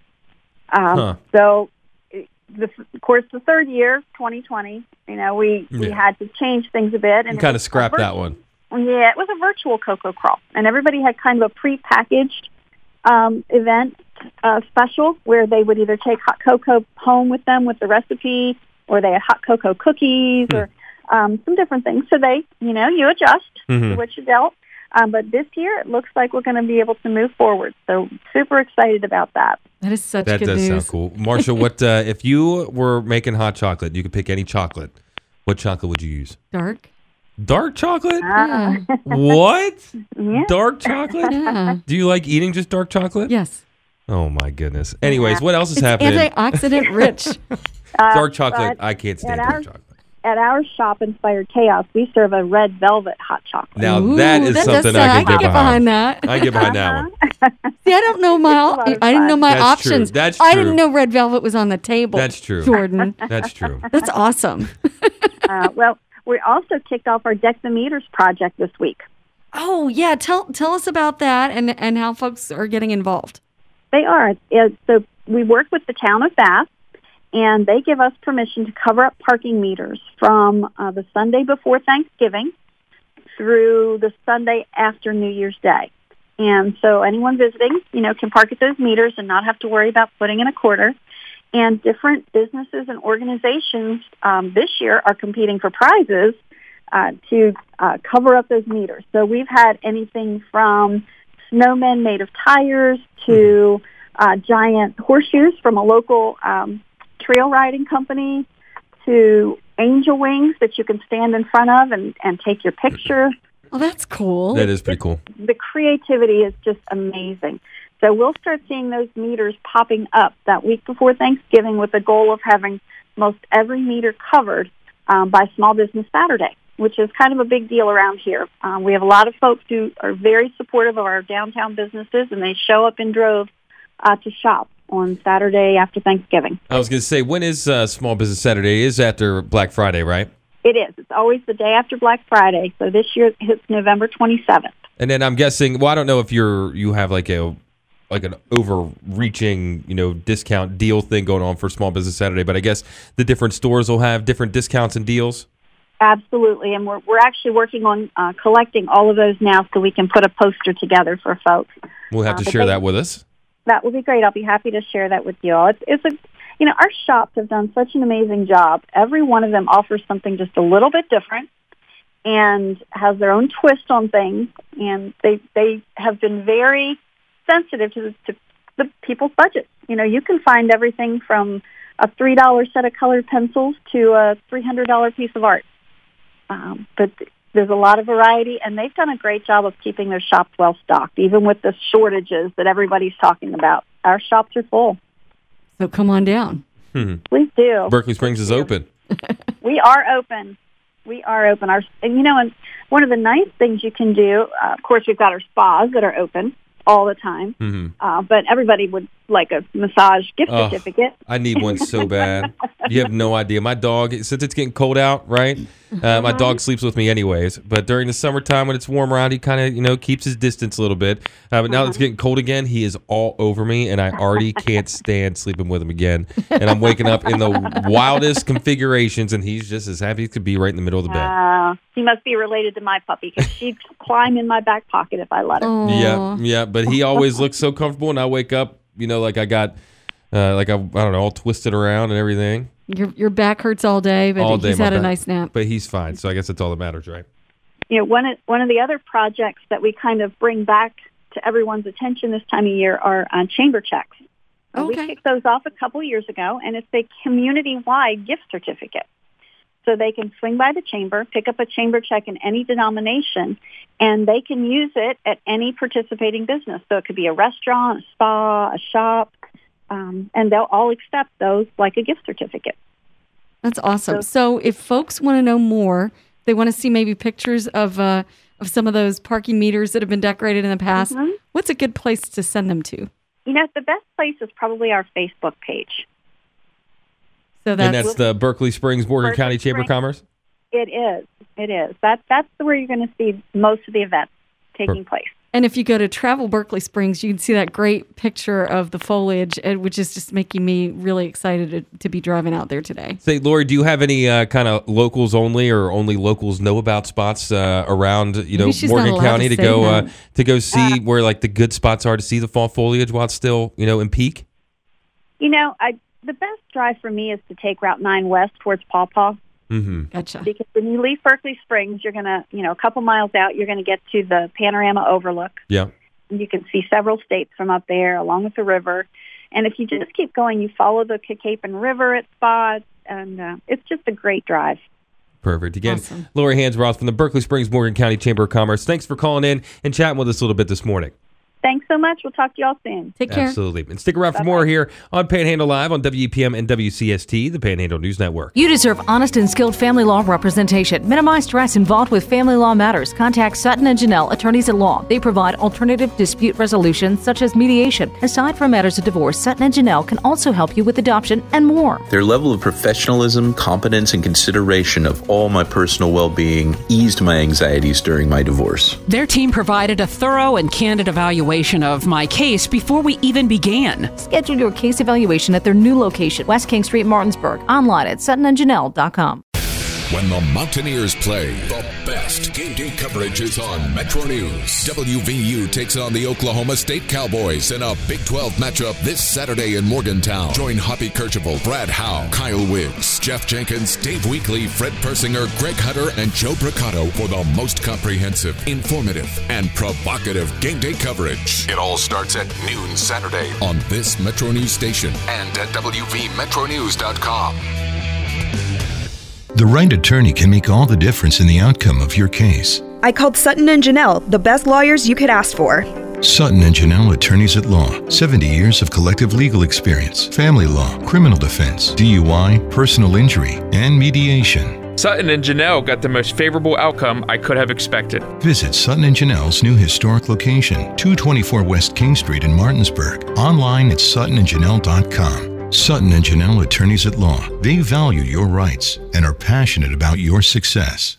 Um, Huh. So, it- the, of course, the third year, 2020, you know, we we had to change things a bit, and kind of was a scrapped that one. Yeah, it was a virtual cocoa crawl, and everybody had kind of a pre-packaged um, event uh, special where they would either take hot cocoa home with them with the recipe, or they had hot cocoa cookies, or um, some different things. So they, you know, you adjust to Mhm. what you dealt. Um, but this year, it looks like we're going to be able to move forward. So super excited about that. That is such That good does news. sound cool. Marsha, what uh, if you were making hot chocolate? You could pick any chocolate. What chocolate would you use? Dark. Dark chocolate? Yeah. What? Yeah. Dark chocolate? Yeah. Do you like eating just dark chocolate? Yes. Oh my goodness. Anyways, what else is It's happening? antioxidant rich. Uh, dark chocolate. I can't stand dark our- chocolate. At our shop, Inspired Chaos, we serve a red velvet hot chocolate. Now that is that does something sound- I I can can get get behind. behind that. I get behind that one. See, I don't know my. lot I didn't know fun. my That's true. options. That's I didn't know red velvet was on the table. That's true. Jordan. That's true. That's awesome. uh, well, we also kicked off our Deck the Meters project this week. Oh yeah, tell tell us about that and and how folks are getting involved. They are. It- So we work with the town of Bath, and they give us permission to cover up parking meters from uh, the Sunday before Thanksgiving through the Sunday after New Year's Day. And so anyone visiting, you know, can park at those meters and not have to worry about putting in a quarter. And different businesses and organizations um, this year are competing for prizes uh, to uh, cover up those meters. So we've had anything from snowmen made of tires to uh, giant horseshoes from a local um, trail riding company to angel wings that you can stand in front of and, and take your picture. Oh, that's cool. That is pretty cool. The creativity is just amazing. So we'll start seeing those meters popping up that week before Thanksgiving with the goal of having most every meter covered um, by Small Business Saturday, which is kind of a big deal around here. Um, we have a lot of folks who are very supportive of our downtown businesses, and they show up in droves uh, to shop on Saturday after Thanksgiving. I was going to say, when is uh, Small Business Saturday? It is after Black Friday, right? It is. It's always the day after Black Friday. So this year it's November 27th. And then I'm guessing. Well, I don't know if you're you have like a like an overreaching you know discount deal thing going on for Small Business Saturday, but I guess the different stores will have different discounts and deals. Absolutely. And we're, we're actually working on uh, collecting all of those now so we can put a poster together for folks. We'll have Uh, to share they- that with us. That would be great. I'll be happy to share that with you all. It's, it's a, you know, our shops have done such an amazing job. Every one of them offers something just a little bit different and has their own twist on things. And they, they have been very sensitive to, the- to the people's budgets. You know, you can find everything from a $3 set of colored pencils to a $300 piece of art. Um, but there's a lot of variety, and they've done a great job of keeping their shops well stocked, even with the shortages that everybody's talking about. Our shops are full. So come on down. Hmm. Please do. Berkeley Springs is open. We are open. We are open. Our and you know, and one of the nice things you can do, uh, of course, we've got our spas that are open all the time. hmm Uh, but everybody would like a massage gift Oh, certificate. I need one so bad. You have no idea. My dog, since it's getting cold out, right? Uh, my dog sleeps with me anyways. But during the summertime when it's warm around, he kind of you know keeps his distance a little bit. Uh, but now that it's getting cold again, he is all over me, and I already can't stand sleeping with him again. And I'm waking up in the wildest configurations, and he's just as happy as could be right in the middle of the bed. Uh, he must be related to my puppy because she'd climb in my back pocket if I let her. Yeah, yeah. But he always looks so comfortable, and I wake up, you know, like I got, uh, like I, I don't know, all twisted around and everything. Your your back hurts all day, but all day. he's my had a nice nap. But he's fine, so I guess that's all that matters, right? You know, one of, one of the other projects that we kind of bring back to everyone's attention this time of year are uh, chamber checks. Uh, We kicked those off a couple years ago, and it's a community-wide gift certificate. So they can swing by the chamber, pick up a chamber check in any denomination, and they can use it at any participating business. So it could be a restaurant, a spa, a shop, um, and they'll all accept those like a gift certificate. That's awesome. So, if folks want to know more, they want to see maybe pictures of uh, of some of those parking meters that have been decorated in the past. Mm-hmm. What's a good place to send them to? You know, the best place is probably our Facebook page. So and that's the Berkeley Springs Morgan Berkeley County Chamber of Commerce. It is. It is. That that's where you're going to see most of the events taking place. And if you go to Travel Berkeley Springs, you can see that great picture of the foliage, uh, which is just making me really excited to, to be driving out there today. Say, Lori, do you have any uh, kind of locals only or only locals know about spots uh, around you know Maybe she's not Morgan County to to, go uh, to go see where like the good spots are to see the fall foliage while it's still you know in peak? You know, I the best drive for me is to take Route 9 west towards Paw Paw. Mm-hmm. Gotcha. Because when you leave Berkeley Springs, you're going to, you know, a couple miles out, you're going to get to the panorama overlook. Yeah. And you can see several states from up there along with the river. And if you just keep going, you follow the Cacapon River at spots, and uh, it's just a great drive. Perfect. Again, Lori Hansroth from the Berkeley Springs Morgan County Chamber of Commerce. Thanks for calling in and chatting with us a little bit this morning. Thanks so much. We'll talk to y'all soon. Take care. Absolutely. And stick around for more here on Panhandle Live on WEPM and WCST, the Panhandle News Network. You deserve honest and skilled family law representation. Minimize stress involved with family law matters. Contact Sutton and Janelle, attorneys at law. They provide alternative dispute resolution, such as mediation. Aside from matters of divorce, Sutton and Janelle can also help you with adoption and more. Their level of professionalism, competence, and consideration of all my personal well being eased my anxieties during my divorce. Their team provided a thorough and candid evaluation of my case before we even began. Schedule your case evaluation at their new location, West King Street, Martinsburg. Online at suttonandjanelle.com. When the Mountaineers play, the best game day coverage is on Metro News. WVU takes on the Oklahoma State Cowboys in a Big 12 matchup this Saturday in Morgantown. Join Hoppy Kercheval, Brad Howe, Kyle Wiggs, Jeff Jenkins, Dave Weekley, Fred Persinger, Greg Hutter, and Joe Bricato for the most comprehensive, informative, and provocative game day coverage. It all starts at noon Saturday on this Metro News station and at WVMetronews.com. The right attorney can make all the difference in the outcome of your case. I called Sutton and Janelle, the best lawyers you could ask for. Sutton and Janelle Attorneys at Law. 70 years of collective legal experience, family law, criminal defense, DUI, personal injury, and mediation. Sutton and Janelle got the most favorable outcome I could have expected. Visit Sutton and Janelle's new historic location, 224 West King Street in Martinsburg. Online at suttonandjanelle.com. Sutton and Janelle Attorneys at Law. They value your rights and are passionate about your success.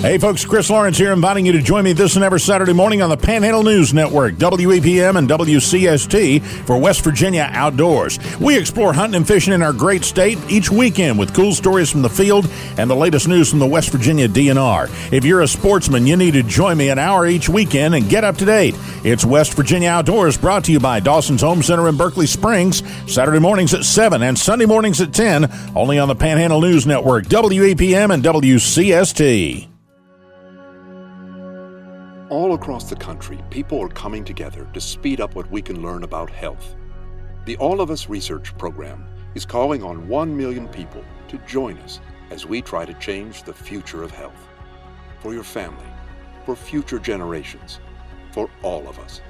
Hey, folks, Chris Lawrence here, inviting you to join me this and every Saturday morning on the Panhandle News Network, WEPM and WCST for West Virginia Outdoors. We explore hunting and fishing in our great state each weekend with cool stories from the field and the latest news from the West Virginia DNR. If you're a sportsman, you need to join me an hour each weekend and get up to date. It's West Virginia Outdoors, brought to you by Dawson's Home Center in Berkeley Springs, Saturday mornings at 7 and Sunday mornings at 10, only on the Panhandle News Network, WEPM and WCST. All across the country, people are coming together to speed up what we can learn about health. The All of Us Research Program is calling on 1 million people to join us as we try to change the future of health. For your family, for future generations, for all of us.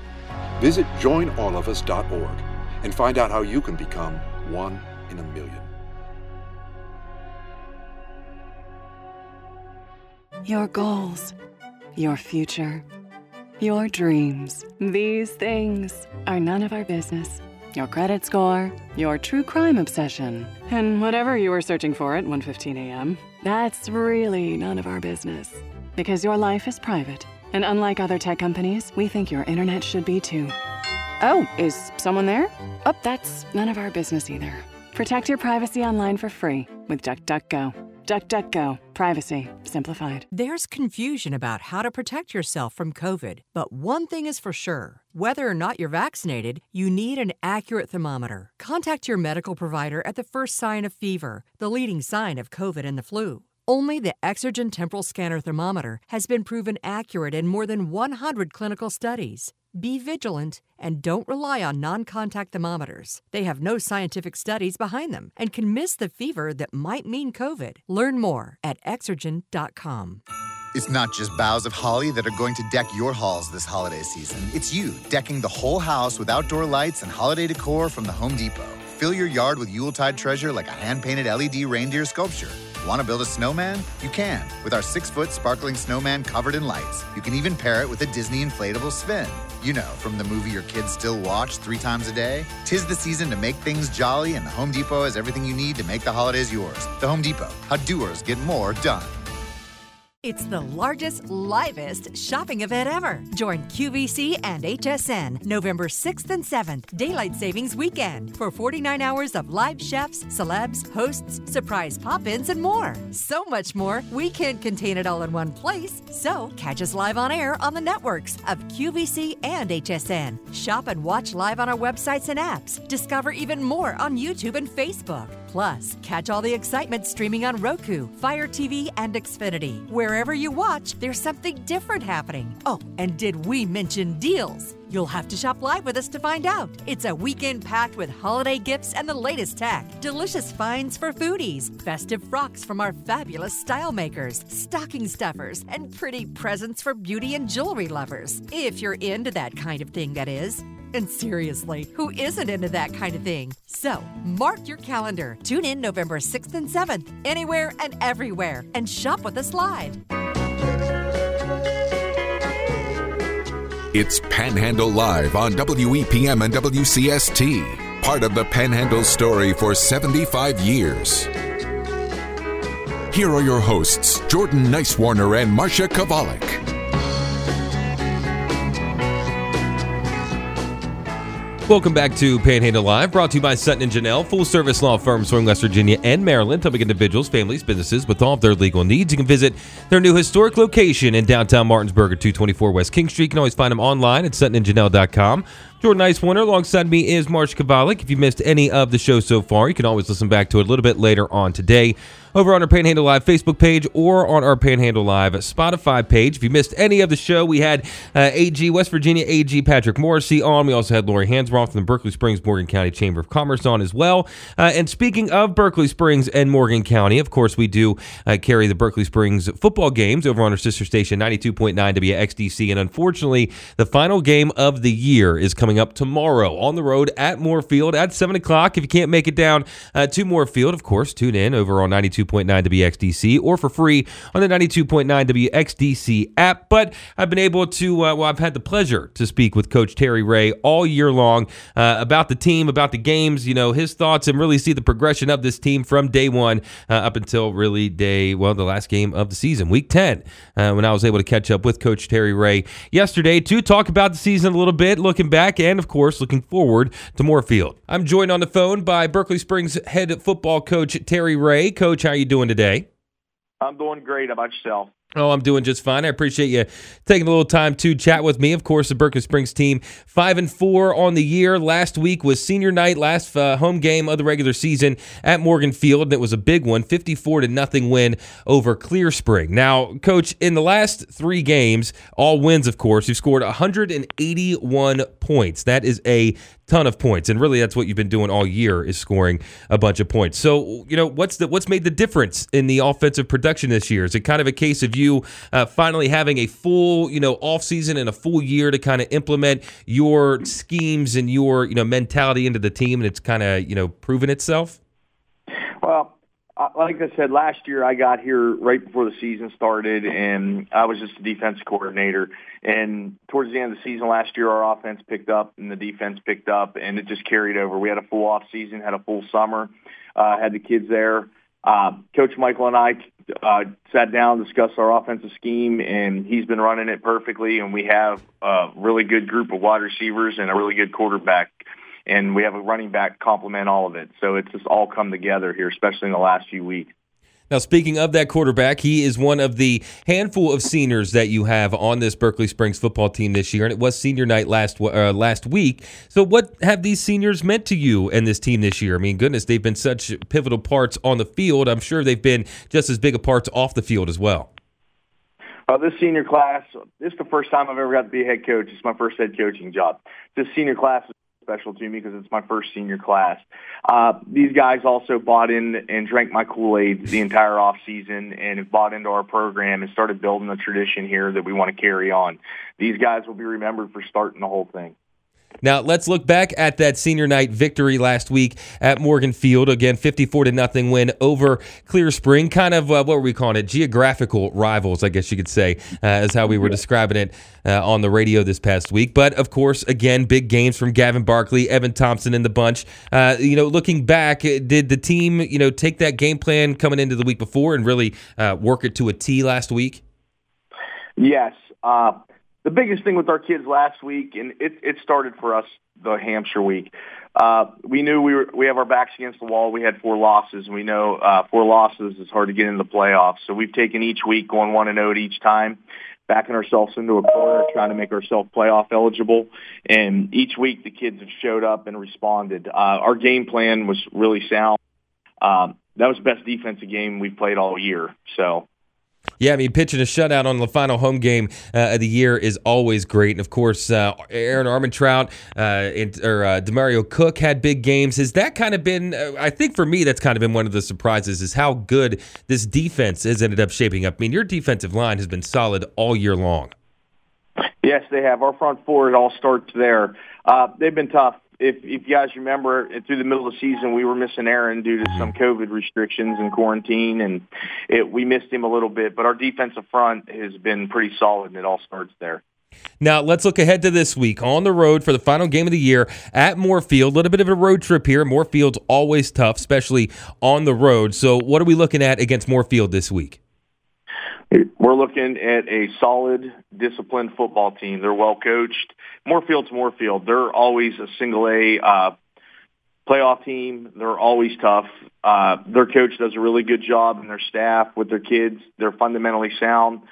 Visit joinallofus.org and find out how you can become one in a million. Your goals, your future, your dreams. These things are none of our business. your credit score, your true crime obsession, and whatever you were searching for at 1:15 a.m. That's really none of our business. Because your life is private, and unlike other tech companies, we think your internet should be too. Oh, is someone there? Oh, that's none of our business either. Protect your privacy online for free with DuckDuckGo. DuckDuckGo. Privacy simplified. There's confusion about how to protect yourself from COVID, but one thing is for sure. Whether or not you're vaccinated, you need an accurate thermometer. Contact your medical provider at the first sign of fever, the leading sign of COVID and the flu. Only the Exergen temporal scanner thermometer has been proven accurate in more than 100 clinical studies. Be vigilant and don't rely on non contact thermometers. They have no scientific studies behind them and can miss the fever that might mean COVID. Learn more at exergen.com. It's not just boughs of holly that are going to deck your halls this holiday season. It's you decking the whole house with outdoor lights and holiday decor from the Home Depot. Fill your yard with Yuletide treasure like a hand painted LED reindeer sculpture. Want to build a snowman? You can with our six foot sparkling snowman covered in lights. You can even pair it with a Disney inflatable spin. You know, from the movie your kids still watch three times a day. Tis the season to make things jolly, and the Home Depot has everything you need to make the holidays yours. The Home Depot, how doers get more done. It's the largest, livest shopping event ever. Join QVC and HSN November 6th and 7th, Daylight Savings Weekend, for 49 hours of live chefs, celebs, hosts, surprise pop ins, and more. So much more, we can't contain it all in one place. So, catch us live on air on the networks of QVC and HSN. Shop and watch live on our websites and apps. Discover even more on YouTube and Facebook. Plus, catch all the excitement streaming on Roku, Fire TV, and Xfinity. Wherever you watch, there's something different happening. Oh, and did we mention deals? You'll have to shop live with us to find out. It's a weekend packed with holiday gifts and the latest tech, delicious finds for foodies, festive frocks from our fabulous style makers, stocking stuffers, and pretty presents for beauty and jewelry lovers. If you're into that kind of thing, that is. And seriously, who isn't into that kind of thing? So, mark your calendar. Tune in November 6th and 7th, anywhere and everywhere, and shop with us live. It's Panhandle Live on WEPM and WCST, part of the Panhandle story for 75 years. Here are your hosts, Jordan Nicewarner and Marsha Chwalik. Welcome back to Panhandle Live, brought to you by Sutton and Janelle, full service law firm serving West Virginia and Maryland, helping individuals, families, businesses with all of their legal needs. You can visit their new historic location in downtown Martinsburg at 224 West King Street. You can always find them online at suttonandjanelle.com. Jordan Nicewarner alongside me is Marsha Chwalik. If you missed any of the show so far, you can always listen back to it a little bit later on today over on our Panhandle Live Facebook page or on our Panhandle Live Spotify page. If you missed any of the show, we had uh, AG West Virginia AG Patrick Morrisey on. We also had Lori Hansroth from the Berkeley Springs Morgan County Chamber of Commerce on as well. Uh, and speaking of Berkeley Springs and Morgan County, of course, we do uh, carry the Berkeley Springs football games over on our sister station 92.9 WXDC. And unfortunately, the final game of the year is coming up tomorrow on the road at Moorfield at 7 o'clock. If you can't make it down uh, to Moorfield, of course, tune in over on 92. 92.9 WXDC or for free on the 92.9 WXDC app. But I've been able to, uh, well, I've had the pleasure to speak with Coach Terry Ray all year long uh, about the team, about the games, you know, his thoughts, and really see the progression of this team from day one uh, up until really day, well, the last game of the season, week 10, uh, when I was able to catch up with Coach Terry Ray yesterday to talk about the season a little bit, looking back, and of course, looking forward to Moorfield. I'm joined on the phone by Berkeley Springs head football coach Terry Ray. Coach, how are you doing today? I'm doing great. How about yourself? Oh, I'm doing just fine. I appreciate you taking a little time to chat with me. Of course, the Berkeley Springs team five and four on the year. Last week was senior night, last uh, home game of the regular season at Morgan Field, and it was a big one, 54 to nothing win over Clear Spring. Now, coach, in the last three games, all wins, of course, you've scored 181 points. That is a ton of points, and really that's what you've been doing all year is scoring a bunch of points. So, you know, what's the what's made the difference in the offensive production this year? Is it kind of a case of you uh, finally having a full, you know, off season and a full year to kind of implement your schemes and your, you know, mentality into the team, and it's kind of, you know, proven itself? Well, like I said, last year I got here right before the season started, and I was just a defense coordinator. And towards the end of the season last year, our offense picked up and the defense picked up, and it just carried over. We had a full off season, had a full summer, uh, had the kids there. Uh, Coach Michael and I uh, sat down, discussed our offensive scheme, and he's been running it perfectly. And we have a really good group of wide receivers and a really good quarterback and we have a running back complement all of it. So it's just all come together here, especially in the last few weeks. Now, speaking of that quarterback, he is one of the handful of seniors that you have on this Berkeley Springs football team this year, and it was senior night last uh, last week. So, what have these seniors meant to you and this team this year? I mean, goodness, they've been such pivotal parts on the field. I'm sure they've been just as big a parts off the field as well. Uh, this senior class, this is the first time I've ever got to be a head coach. It's my first head coaching job. This senior class is special to me because it's my first senior class. Uh, these guys also bought in and drank my Kool-Aid the entire off season and have bought into our program and started building a tradition here that we want to carry on. These guys will be remembered for starting the whole thing. Now let's look back at that senior night victory last week at Morgan Field. Again, fifty-four to nothing win over Clear Spring. Kind of uh, what were we calling it? Geographical rivals, I guess you could say, uh, is how we were describing it uh, on the radio this past week. But of course, again, big games from Gavin Barkley, Evan Thompson, and the bunch. Uh, you know, looking back, did the team you know take that game plan coming into the week before and really uh, work it to a T last week? Yes. The biggest thing with our kids last week, and it, it started for us the Hampshire week. Uh, we knew we were we have our backs against the wall. We had four losses. And we know uh, four losses is hard to get into the playoffs. So we've taken each week going one and zero oh each time, backing ourselves into a corner, trying to make ourselves playoff eligible. And each week the kids have showed up and responded. Uh, our game plan was really sound. Um, that was the best defensive game we've played all year. So yeah, I mean, pitching a shutout on the final home game uh, of the year is always great. And of course, uh, Aaron Armentrout uh, and, or uh, Demario Cook had big games. Has that kind of been? Uh, I think for me, that's kind of been one of the surprises is how good this defense has ended up shaping up. I mean, your defensive line has been solid all year long. Yes, they have. Our front four, it all starts there. Uh, they've been tough if, if you guys remember, through the middle of the season, we were missing Aaron due to some mm-hmm. COVID restrictions and quarantine, and it, we missed him a little bit. But our defensive front has been pretty solid, and it all starts there. Now, let's look ahead to this week on the road for the final game of the year at Moorfield. A little bit of a road trip here. Moorfield's always tough, especially on the road. So, what are we looking at against Moorfield this week? We're looking at a solid, disciplined football team. They're well coached. Moorfield's Moorfield. They're always a single A uh, playoff team. They're always tough. Uh, their coach does a really good job, and their staff with their kids. They're fundamentally sound.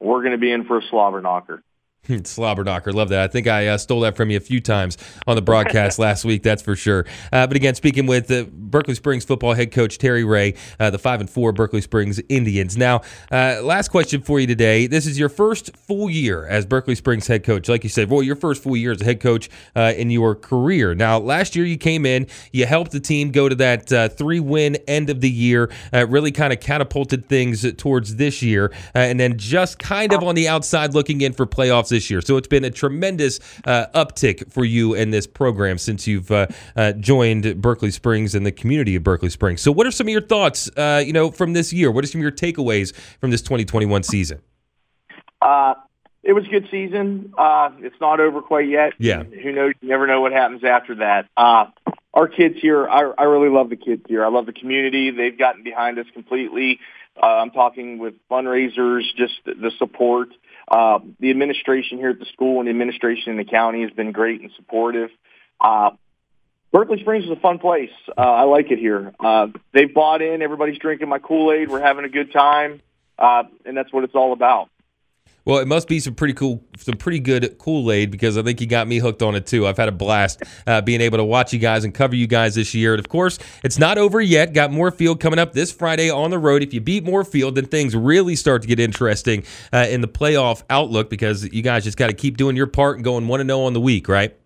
We're going to be in for a slobber knocker. Slobber knocker, love that. I think I uh, stole that from you a few times on the broadcast last week. That's for sure. Uh, but again, speaking with uh, Berkeley Springs football head coach Terry Ray, uh, the five and four Berkeley Springs Indians. Now, uh, last question for you today. This is your first full year as Berkeley Springs head coach. Like you said, well, your first full year as a head coach uh, in your career. Now, last year you came in, you helped the team go to that three win end of the year. really kind of catapulted things towards this year, and then just kind of on the outside looking in for playoffs this year. So it's been a tremendous uh, uptick for you and this program since you've uh, uh, joined Berkeley Springs and the community of Berkeley Springs. So what are some of your thoughts, uh, you know, from this year? What are some of your takeaways from this 2021 season? Uh, it was a good season. Uh, it's not over quite yet. Yeah. Who knows? You never know what happens after that. Uh, our kids here, I, I really love the kids here. I love the community. They've gotten behind us completely. Uh, I'm talking with fundraisers, just the support. Uh, the administration here at the school and the administration in the county has been great and supportive. Uh, Berkeley Springs is a fun place. Uh, I like it here. Uh, they've bought in. Everybody's drinking my Kool-Aid. We're having a good time, uh, and that's what it's all about. Well, it must be some pretty cool, some pretty good Kool Aid because I think you got me hooked on it too. I've had a blast uh, being able to watch you guys and cover you guys this year. And of course, it's not over yet. Got Moorfield coming up this Friday on the road. If you beat Moorfield, then things really start to get interesting uh, in the playoff outlook because you guys just got to keep doing your part and going one zero oh on the week, right?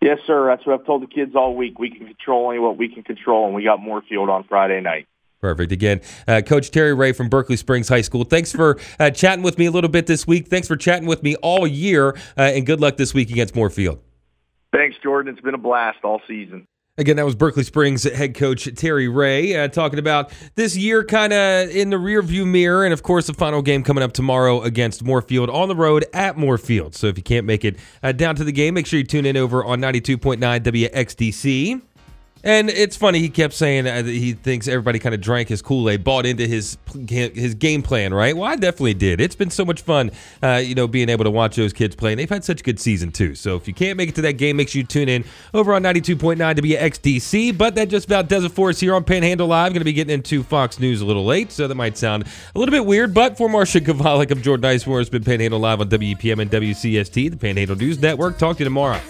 Yes, sir. That's what I've told the kids all week. We can control only what we can control, and we got Moorfield on Friday night. Perfect. Again, uh, Coach Terry Ray from Berkeley Springs High School. Thanks for uh, chatting with me a little bit this week. Thanks for chatting with me all year, uh, and good luck this week against Moorfield. Thanks, Jordan. It's been a blast all season. Again, that was Berkeley Springs head coach Terry Ray uh, talking about this year kind of in the rearview mirror. And of course, the final game coming up tomorrow against Moorfield on the road at Moorfield. So if you can't make it uh, down to the game, make sure you tune in over on 92.9 WXDC. And it's funny. He kept saying that he thinks everybody kind of drank his Kool Aid, bought into his his game plan. Right? Well, I definitely did. It's been so much fun, uh, you know, being able to watch those kids play. And they've had such a good season too. So if you can't make it to that game, make sure you tune in over on 92.9 to be XDC. But that just about does it for us here on Panhandle Live. Going to be getting into Fox News a little late, so that might sound a little bit weird. But for Marsha Chwalik, I'm Jordan Nicewarner. It's been Panhandle Live on WEPM and WCST, the Panhandle News Network. Talk to you tomorrow.